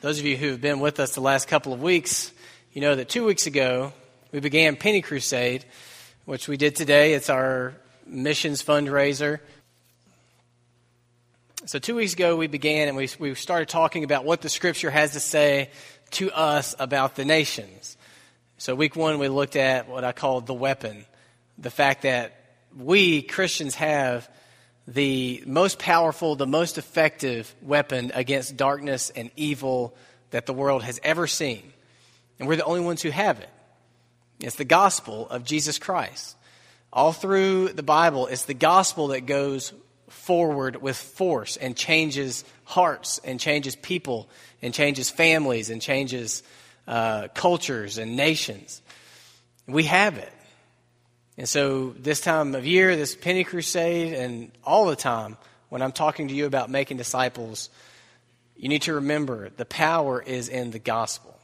Those of you who have been with us the last couple of weeks, you know that two weeks ago we began Penny Crusade, which we did today. It's our missions fundraiser. So, two weeks ago we began and we, we started talking about what the scripture has to say to us about the nations. So, week one we looked at what I call the weapon the fact that we Christians have the most powerful, the most effective weapon against darkness and evil that the world has ever seen. And we're the only ones who have it. It's the gospel of Jesus Christ. All through the Bible, it's the gospel that goes forward with force and changes hearts and changes people and changes families and changes uh, cultures and nations. We have it. And so, this time of year, this Penny Crusade, and all the time when I'm talking to you about making disciples, you need to remember the power is in the gospel.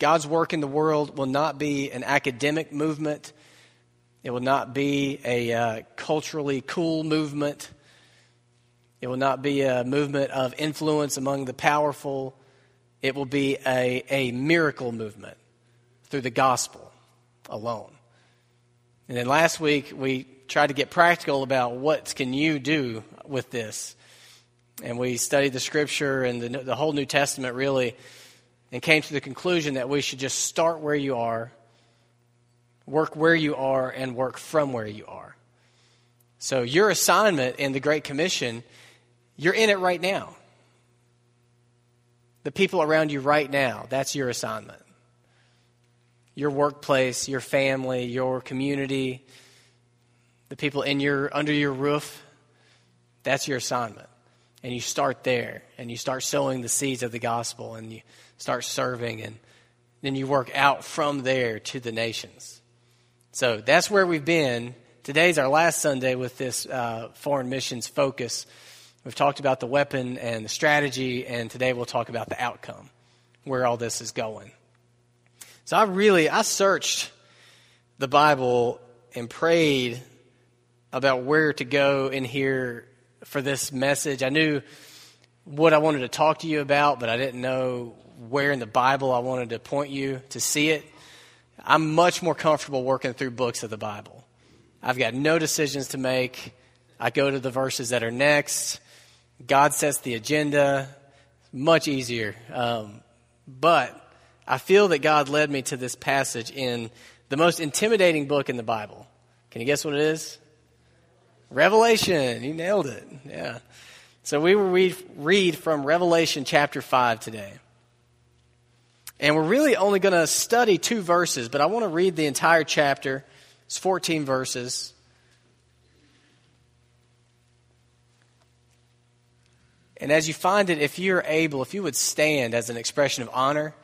God's work in the world will not be an academic movement, it will not be a uh, culturally cool movement, it will not be a movement of influence among the powerful. It will be a, a miracle movement through the gospel alone. And then last week we tried to get practical about what can you do with this. And we studied the scripture and the, the whole New Testament really and came to the conclusion that we should just start where you are, work where you are, and work from where you are. So, your assignment in the Great Commission, you're in it right now. The people around you right now, that's your assignment your workplace, your family, your community, the people in your under your roof. That's your assignment. And you start there and you start sowing the seeds of the gospel and you start serving and then you work out from there to the nations. So that's where we've been. Today's our last Sunday with this uh, foreign missions focus. We've talked about the weapon and the strategy, and today we'll talk about the outcome, where all this is going. So I really, I searched the Bible and prayed about where to go in here for this message. I knew what I wanted to talk to you about, but I didn't know where in the Bible I wanted to point you to see it. I'm much more comfortable working through books of the Bible. I've got no decisions to make. I go to the verses that are next. God sets the agenda. Much easier. Um, but I feel that God led me to this passage in the most intimidating book in the Bible. Can you guess what it is? Revelation. You nailed it. Yeah. So we will read, read from Revelation chapter 5 today. And we're really only going to study two verses, but I want to read the entire chapter. It's 14 verses. And as you find it, if you're able, if you would stand as an expression of honor,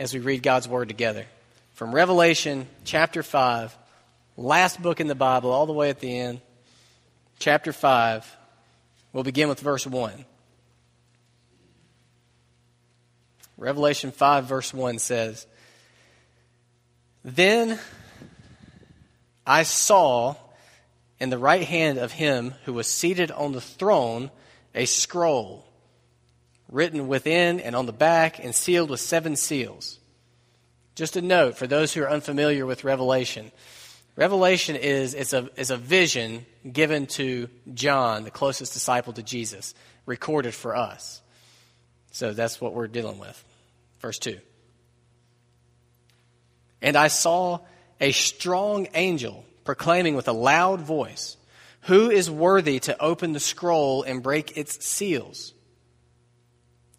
as we read God's Word together. From Revelation chapter 5, last book in the Bible, all the way at the end, chapter 5, we'll begin with verse 1. Revelation 5, verse 1 says, Then I saw in the right hand of him who was seated on the throne a scroll written within and on the back and sealed with seven seals. Just a note for those who are unfamiliar with Revelation. Revelation is, is, a, is a vision given to John, the closest disciple to Jesus, recorded for us. So that's what we're dealing with. Verse 2. And I saw a strong angel proclaiming with a loud voice, Who is worthy to open the scroll and break its seals?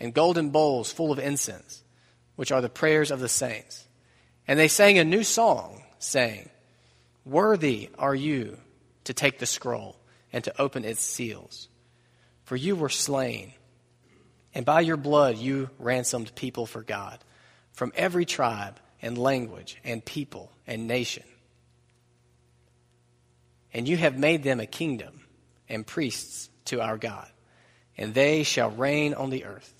and golden bowls full of incense, which are the prayers of the saints. And they sang a new song, saying, Worthy are you to take the scroll and to open its seals. For you were slain, and by your blood you ransomed people for God from every tribe and language and people and nation. And you have made them a kingdom and priests to our God, and they shall reign on the earth.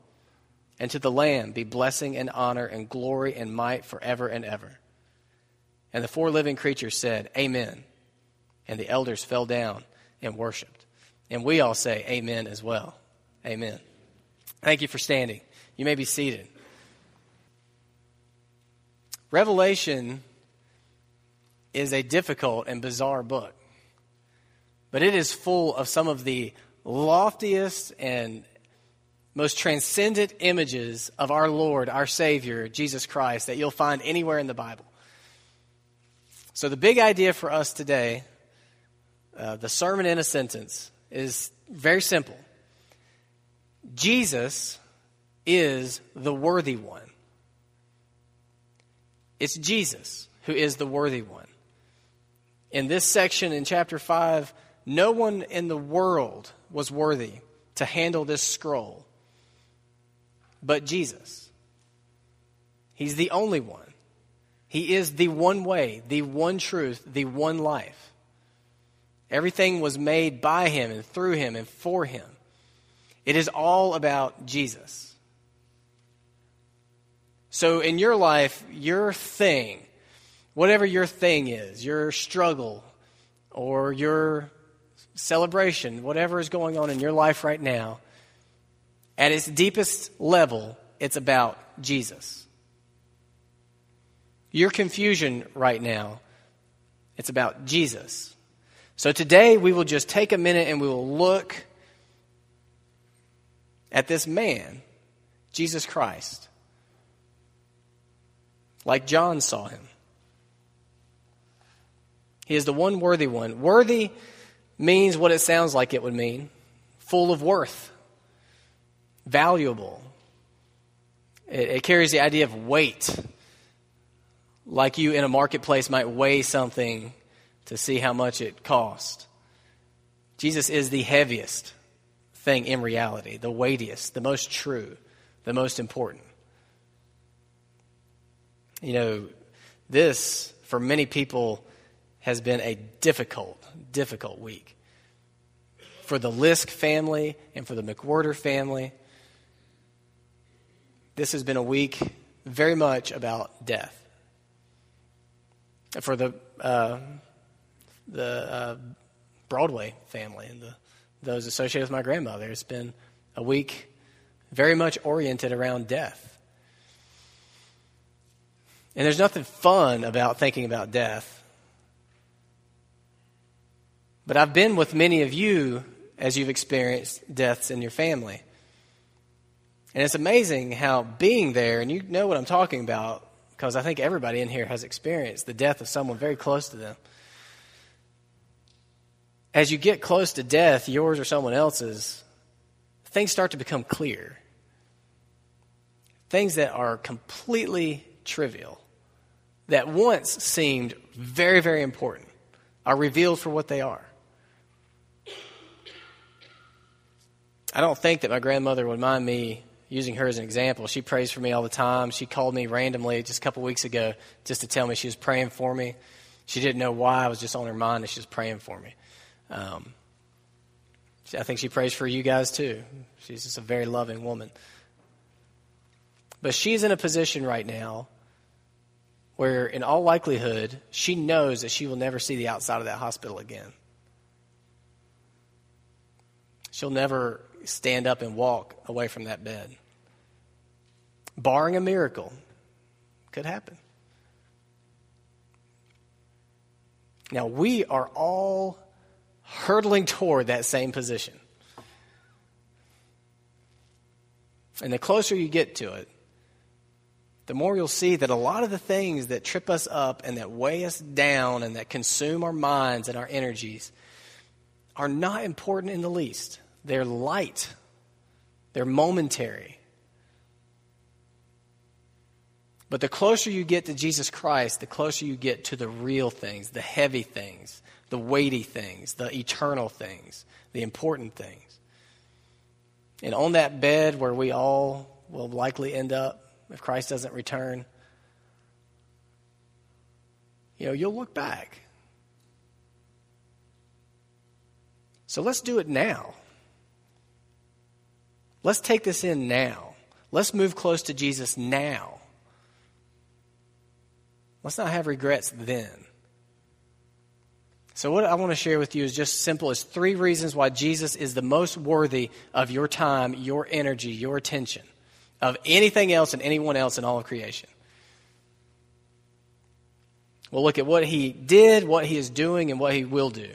and to the Lamb be blessing and honor and glory and might forever and ever. And the four living creatures said, Amen. And the elders fell down and worshiped. And we all say amen as well. Amen. Thank you for standing. You may be seated. Revelation is a difficult and bizarre book, but it is full of some of the loftiest and most transcendent images of our Lord, our Savior, Jesus Christ, that you'll find anywhere in the Bible. So, the big idea for us today, uh, the sermon in a sentence, is very simple Jesus is the worthy one. It's Jesus who is the worthy one. In this section in chapter 5, no one in the world was worthy to handle this scroll but Jesus. He's the only one. He is the one way, the one truth, the one life. Everything was made by him and through him and for him. It is all about Jesus. So, in your life, your thing, whatever your thing is, your struggle or your celebration, whatever is going on in your life right now, at its deepest level, it's about Jesus. Your confusion right now, it's about Jesus. So today we will just take a minute and we will look at this man, Jesus Christ, like John saw him. He is the one worthy one. Worthy means what it sounds like it would mean full of worth, valuable. It, it, carries the idea of weight, like you in a marketplace might weigh something to see how much it cost. Jesus is the heaviest thing in reality, the weightiest, the most true, the most important. You know, this, for many people, has been a difficult, difficult week. For the Lisk family and for the McWhorter family, this has been a week very much about death. For the uh, the uh, Broadway family and the, those associated with my grandmother. It's been a week very much oriented around death. And there's nothing fun about thinking about death. But I've been with many of you as you've experienced deaths in your family. And it's amazing how being there, and you know what I'm talking about, because I think everybody in here has experienced the death of someone very close to them as you get close to death, yours or someone else's, things start to become clear. Things that are completely trivial, that once seemed very, very important, are revealed for what they are. I don't think that my grandmother would mind me using her as an example. She prays for me all the time. She called me randomly just a couple weeks ago just to tell me she was praying for me. She didn't know why. I was just on her mind and she was praying for me. Um, I think she prays for you guys too. She's just a very loving woman. But she's in a position right now where, in all likelihood, she knows that she will never see the outside of that hospital again. She'll never stand up and walk away from that bed. Barring a miracle, could happen. Now, we are all hurtling toward that same position. And the closer you get to it, the more you'll see that a lot of the things that trip us up and that weigh us down and that consume our minds and our energies are not important in the least. They're light, they're momentary. But the closer you get to Jesus Christ, the closer you get to the real things, the heavy things, the weighty things, the eternal things, the important things. And on that bed where we all will likely end up if Christ doesn't return, you know, you'll look back. So let's do it now. Let's take this in now. Let's move close to Jesus now. Let's not have regrets then. So, what I want to share with you is just simple as three reasons why Jesus is the most worthy of your time, your energy, your attention, of anything else and anyone else in all of creation. We'll look at what he did, what he is doing, and what he will do.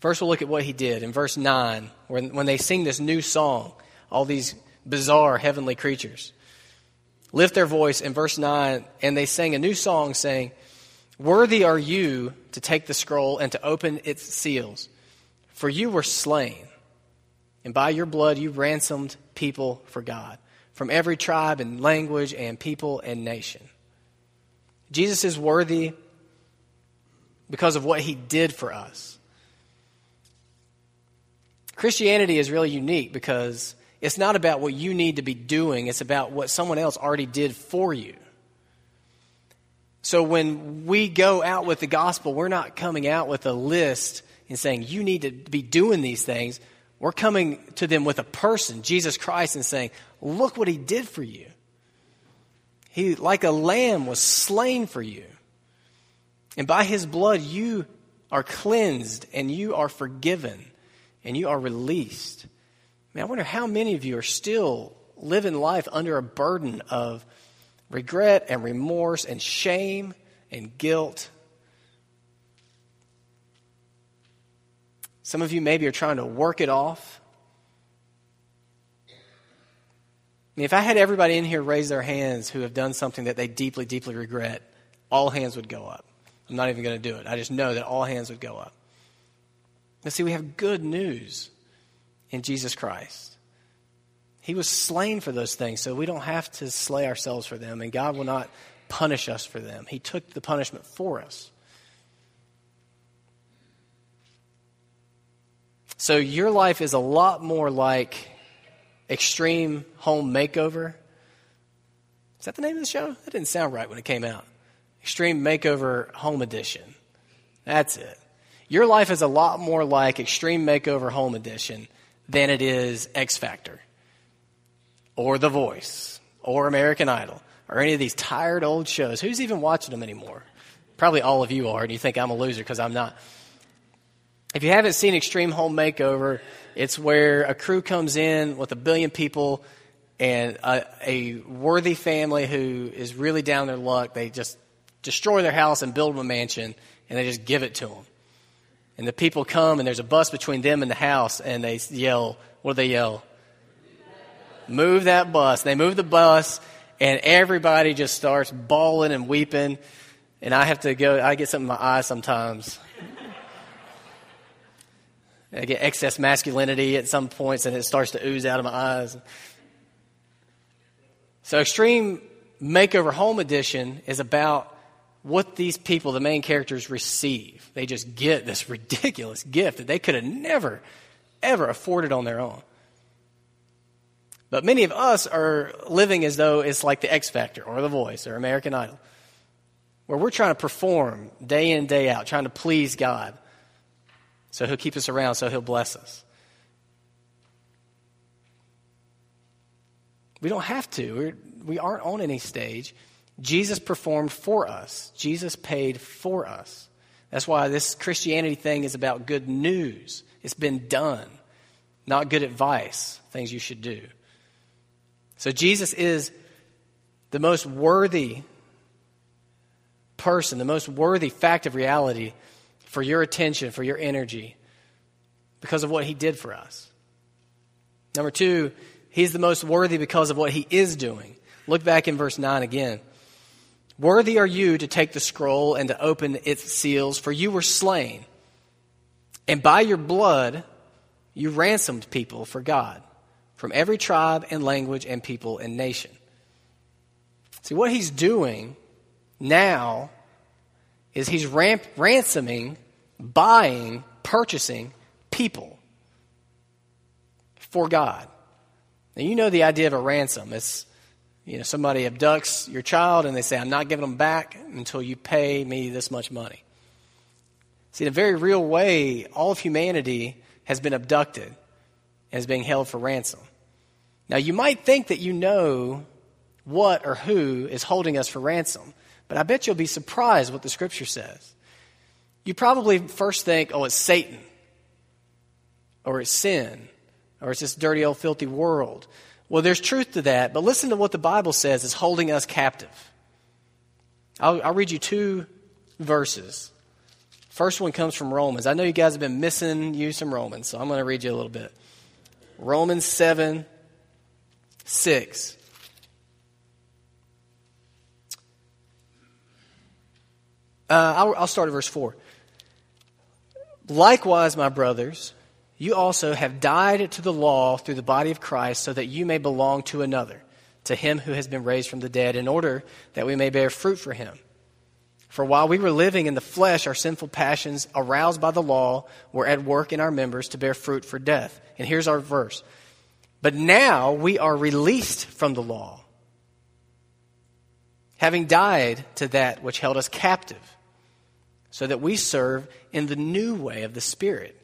First, we'll look at what he did in verse 9, when, when they sing this new song, all these bizarre heavenly creatures lift their voice in verse 9, and they sang a new song saying, Worthy are you to take the scroll and to open its seals, for you were slain, and by your blood you ransomed people for God, from every tribe and language and people and nation. Jesus is worthy because of what he did for us. Christianity is really unique because it's not about what you need to be doing, it's about what someone else already did for you. So when we go out with the gospel, we're not coming out with a list and saying, you need to be doing these things. We're coming to them with a person, Jesus Christ, and saying, look what he did for you. He, like a lamb, was slain for you. And by his blood, you are cleansed and you are forgiven and you are released. I wonder how many of you are still living life under a burden of regret and remorse and shame and guilt. Some of you maybe are trying to work it off. I mean, if I had everybody in here raise their hands who have done something that they deeply, deeply regret, all hands would go up. I'm not even going to do it. I just know that all hands would go up. But see, we have good news in Jesus Christ. He was slain for those things, so we don't have to slay ourselves for them, and God will not punish us for them. He took the punishment for us. So your life is a lot more like Extreme Home Makeover. Is that the name of the show? That didn't sound right when it came out. Extreme Makeover Home Edition. That's it. Your life is a lot more like Extreme Makeover Home Edition than it is X Factor or The Voice or American Idol or any of these tired old shows. Who's even watching them anymore? Probably all of you are, and you think I'm a loser because I'm not. If you haven't seen Extreme Home Makeover, it's where a crew comes in with a billion people and a, a worthy family who is really down their luck. They just destroy their house and build them a mansion, and they just give it to them. And the people come, and there's a bus between them and the house, and they yell, What do they yell? Move that bus. They move the bus, and everybody just starts bawling and weeping. And I have to go, I get something in my eye sometimes. I get excess masculinity at some points, and it starts to ooze out of my eyes. So, Extreme Makeover Home Edition is about what these people, the main characters, receive. They just get this ridiculous gift that they could have never, ever afforded on their own. But many of us are living as though it's like the X Factor or The Voice or American Idol, where we're trying to perform day in, day out, trying to please God. So he'll keep us around, so he'll bless us. We don't have to. We're, we aren't on any stage. Jesus performed for us, Jesus paid for us. That's why this Christianity thing is about good news. It's been done, not good advice, things you should do. So Jesus is the most worthy person, the most worthy fact of reality for your attention, for your energy, because of what he did for us. Number two, he's the most worthy because of what he is doing. Look back in verse 9 again. Worthy are you to take the scroll and to open its seals, for you were slain. And by your blood, you ransomed people for God from every tribe and language and people and nation. See, what he's doing now is he's ramp- ransoming, buying, purchasing people for God. Now, you know the idea of a ransom. It's you know, somebody abducts your child and they say, I'm not giving them back until you pay me this much money. See, in a very real way, all of humanity has been abducted and is being held for ransom. Now, you might think that you know what or who is holding us for ransom, but I bet you'll be surprised what the scripture says. You probably first think, oh, it's Satan, or it's sin, or it's this dirty old filthy world. Well, there's truth to that, but listen to what the Bible says is holding us captive. I'll, I'll read you two verses. First one comes from Romans. I know you guys have been missing you some Romans, so I'm going to read you a little bit. Romans 7 6. Uh, I'll, I'll start at verse 4. Likewise, my brothers, you also have died to the law through the body of Christ, so that you may belong to another, to him who has been raised from the dead, in order that we may bear fruit for him. For while we were living in the flesh, our sinful passions, aroused by the law, were at work in our members to bear fruit for death. And here's our verse. But now we are released from the law, having died to that which held us captive, so that we serve in the new way of the Spirit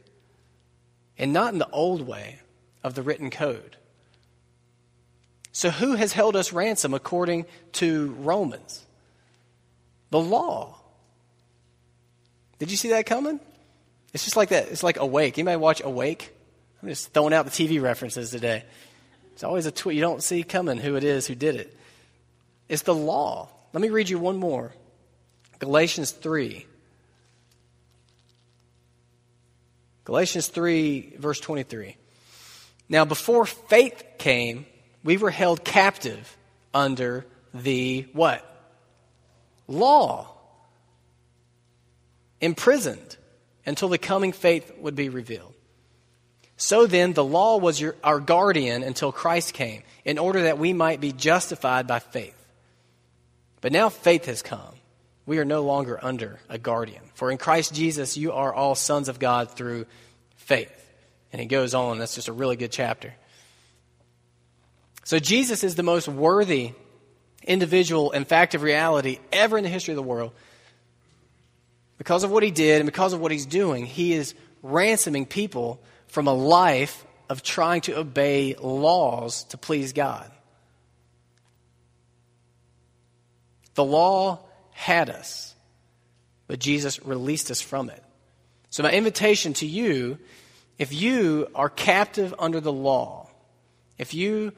and not in the old way of the written code. So, who has held us ransom according to Romans? The law. Did you see that coming? It's just like that. It's like Awake. Anybody watch Awake? I'm just throwing out the TV references today. It's always a tweet. You don't see coming who it is who did it. It's the law. Let me read you one more Galatians 3. Galatians 3, verse 23. Now, before faith came, we were held captive under the what? Law. Imprisoned until the coming faith would be revealed. So then, the law was your, our guardian until Christ came, in order that we might be justified by faith. But now faith has come. We are no longer under a guardian. For in Christ Jesus, you are all sons of God through faith. And he goes on. That's just a really good chapter. So Jesus is the most worthy individual and fact of reality ever in the history of the world. Because of what he did and because of what he's doing, he is ransoming people from a life of trying to obey laws to please God. The law had us, but Jesus released us from it. So, my invitation to you if you are captive under the law, if you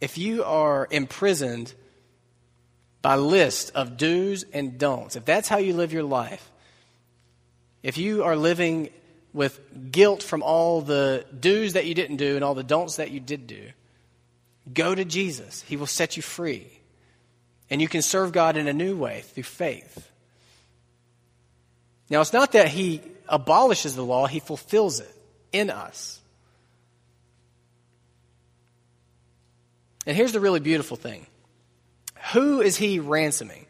if you are imprisoned by list of do's and don'ts, if that's how you live your life, if you are living with guilt from all the do's that you didn't do and all the don'ts that you did do, go to Jesus. He will set you free. And you can serve God in a new way through faith. Now, it's not that He abolishes the law, He fulfills it in us. And here's the really beautiful thing who is He ransoming?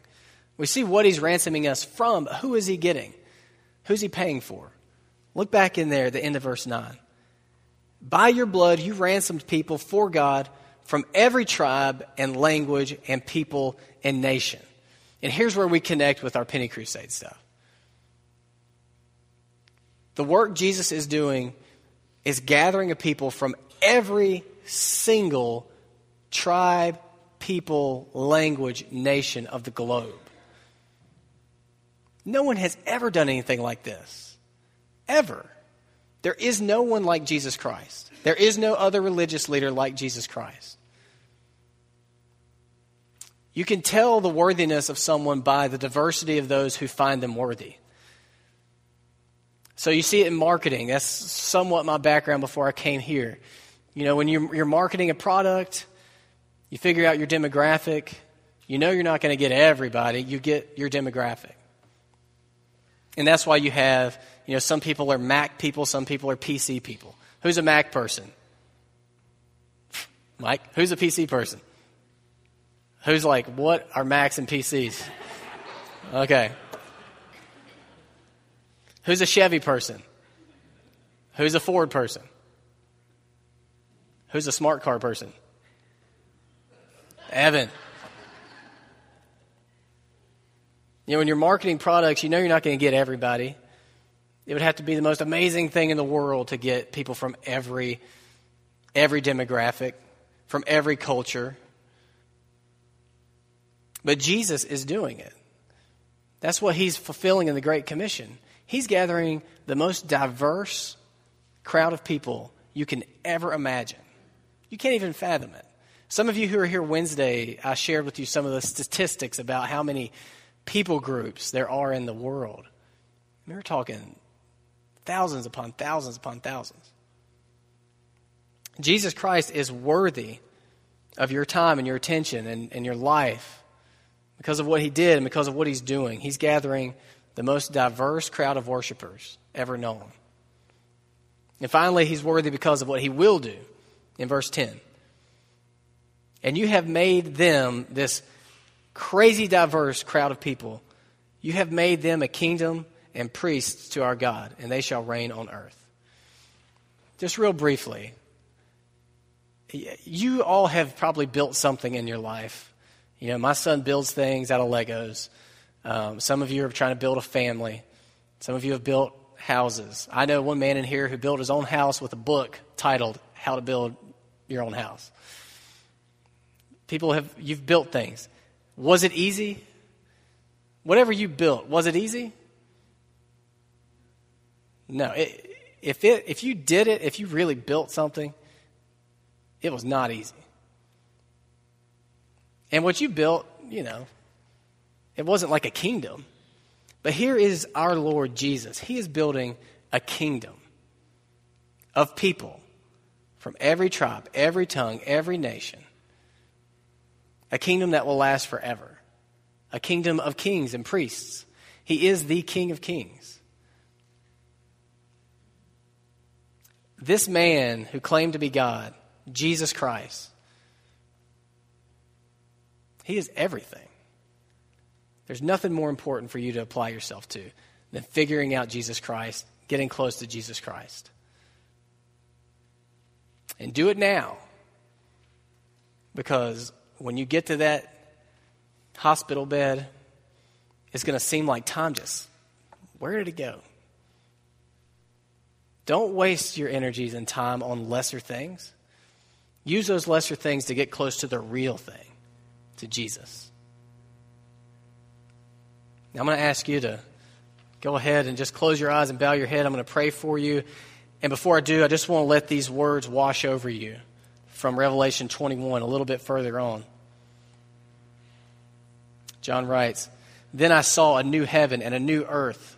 We see what He's ransoming us from, but who is He getting? Who's He paying for? Look back in there, at the end of verse 9. By your blood, you ransomed people for God from every tribe and language and people and nation. And here's where we connect with our Penny Crusade stuff. The work Jesus is doing is gathering a people from every single tribe, people, language, nation of the globe. No one has ever done anything like this. Ever. There is no one like Jesus Christ. There is no other religious leader like Jesus Christ. You can tell the worthiness of someone by the diversity of those who find them worthy. So you see it in marketing. That's somewhat my background before I came here. You know, when you're, you're marketing a product, you figure out your demographic. You know you're not going to get everybody, you get your demographic. And that's why you have, you know, some people are Mac people, some people are PC people. Who's a Mac person? Mike, who's a PC person? Who's like, what are Macs and PCs? Okay. Who's a Chevy person? Who's a Ford person? Who's a smart car person? Evan. You know, when you're marketing products, you know you're not going to get everybody. It would have to be the most amazing thing in the world to get people from every every demographic, from every culture. But Jesus is doing it. That's what he's fulfilling in the Great Commission. He's gathering the most diverse crowd of people you can ever imagine. You can't even fathom it. Some of you who are here Wednesday, I shared with you some of the statistics about how many people groups there are in the world. We're talking thousands upon thousands upon thousands. Jesus Christ is worthy of your time and your attention and, and your life because of what he did and because of what he's doing. He's gathering the most diverse crowd of worshipers ever known. And finally, he's worthy because of what he will do in verse 10. And you have made them this crazy diverse crowd of people. You have made them a kingdom and priests to our God, and they shall reign on earth. Just real briefly, you all have probably built something in your life. You know, my son builds things out of Legos. Um, some of you are trying to build a family. Some of you have built houses. I know one man in here who built his own house with a book titled How to Build Your Own House. People have, you've built things. Was it easy? Whatever you built, was it easy? No. It, if, it, if you did it, if you really built something, it was not easy. And what you built, you know, it wasn't like a kingdom. But here is our Lord Jesus. He is building a kingdom of people from every tribe, every tongue, every nation. A kingdom that will last forever. A kingdom of kings and priests. He is the King of kings. This man who claimed to be God, Jesus Christ, he is everything. There's nothing more important for you to apply yourself to than figuring out Jesus Christ, getting close to Jesus Christ. And do it now. Because when you get to that hospital bed, it's going to seem like time just, where did it go? Don't waste your energies and time on lesser things. Use those lesser things to get close to the real thing, to Jesus. Now, I'm going to ask you to go ahead and just close your eyes and bow your head. I'm going to pray for you. And before I do, I just want to let these words wash over you from Revelation 21 a little bit further on. John writes, Then I saw a new heaven and a new earth.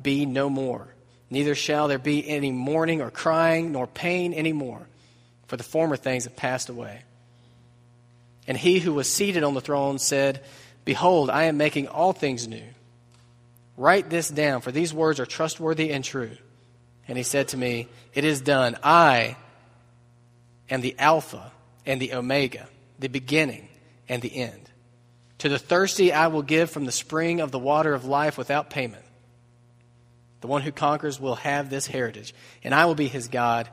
be no more. Neither shall there be any mourning or crying, nor pain any more, for the former things have passed away. And he who was seated on the throne said, Behold, I am making all things new. Write this down, for these words are trustworthy and true. And he said to me, It is done. I am the Alpha and the Omega, the beginning and the end. To the thirsty I will give from the spring of the water of life without payment. The one who conquers will have this heritage, and I will be his God,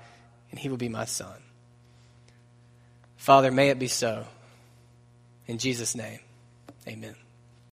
and he will be my son. Father, may it be so. In Jesus' name, amen.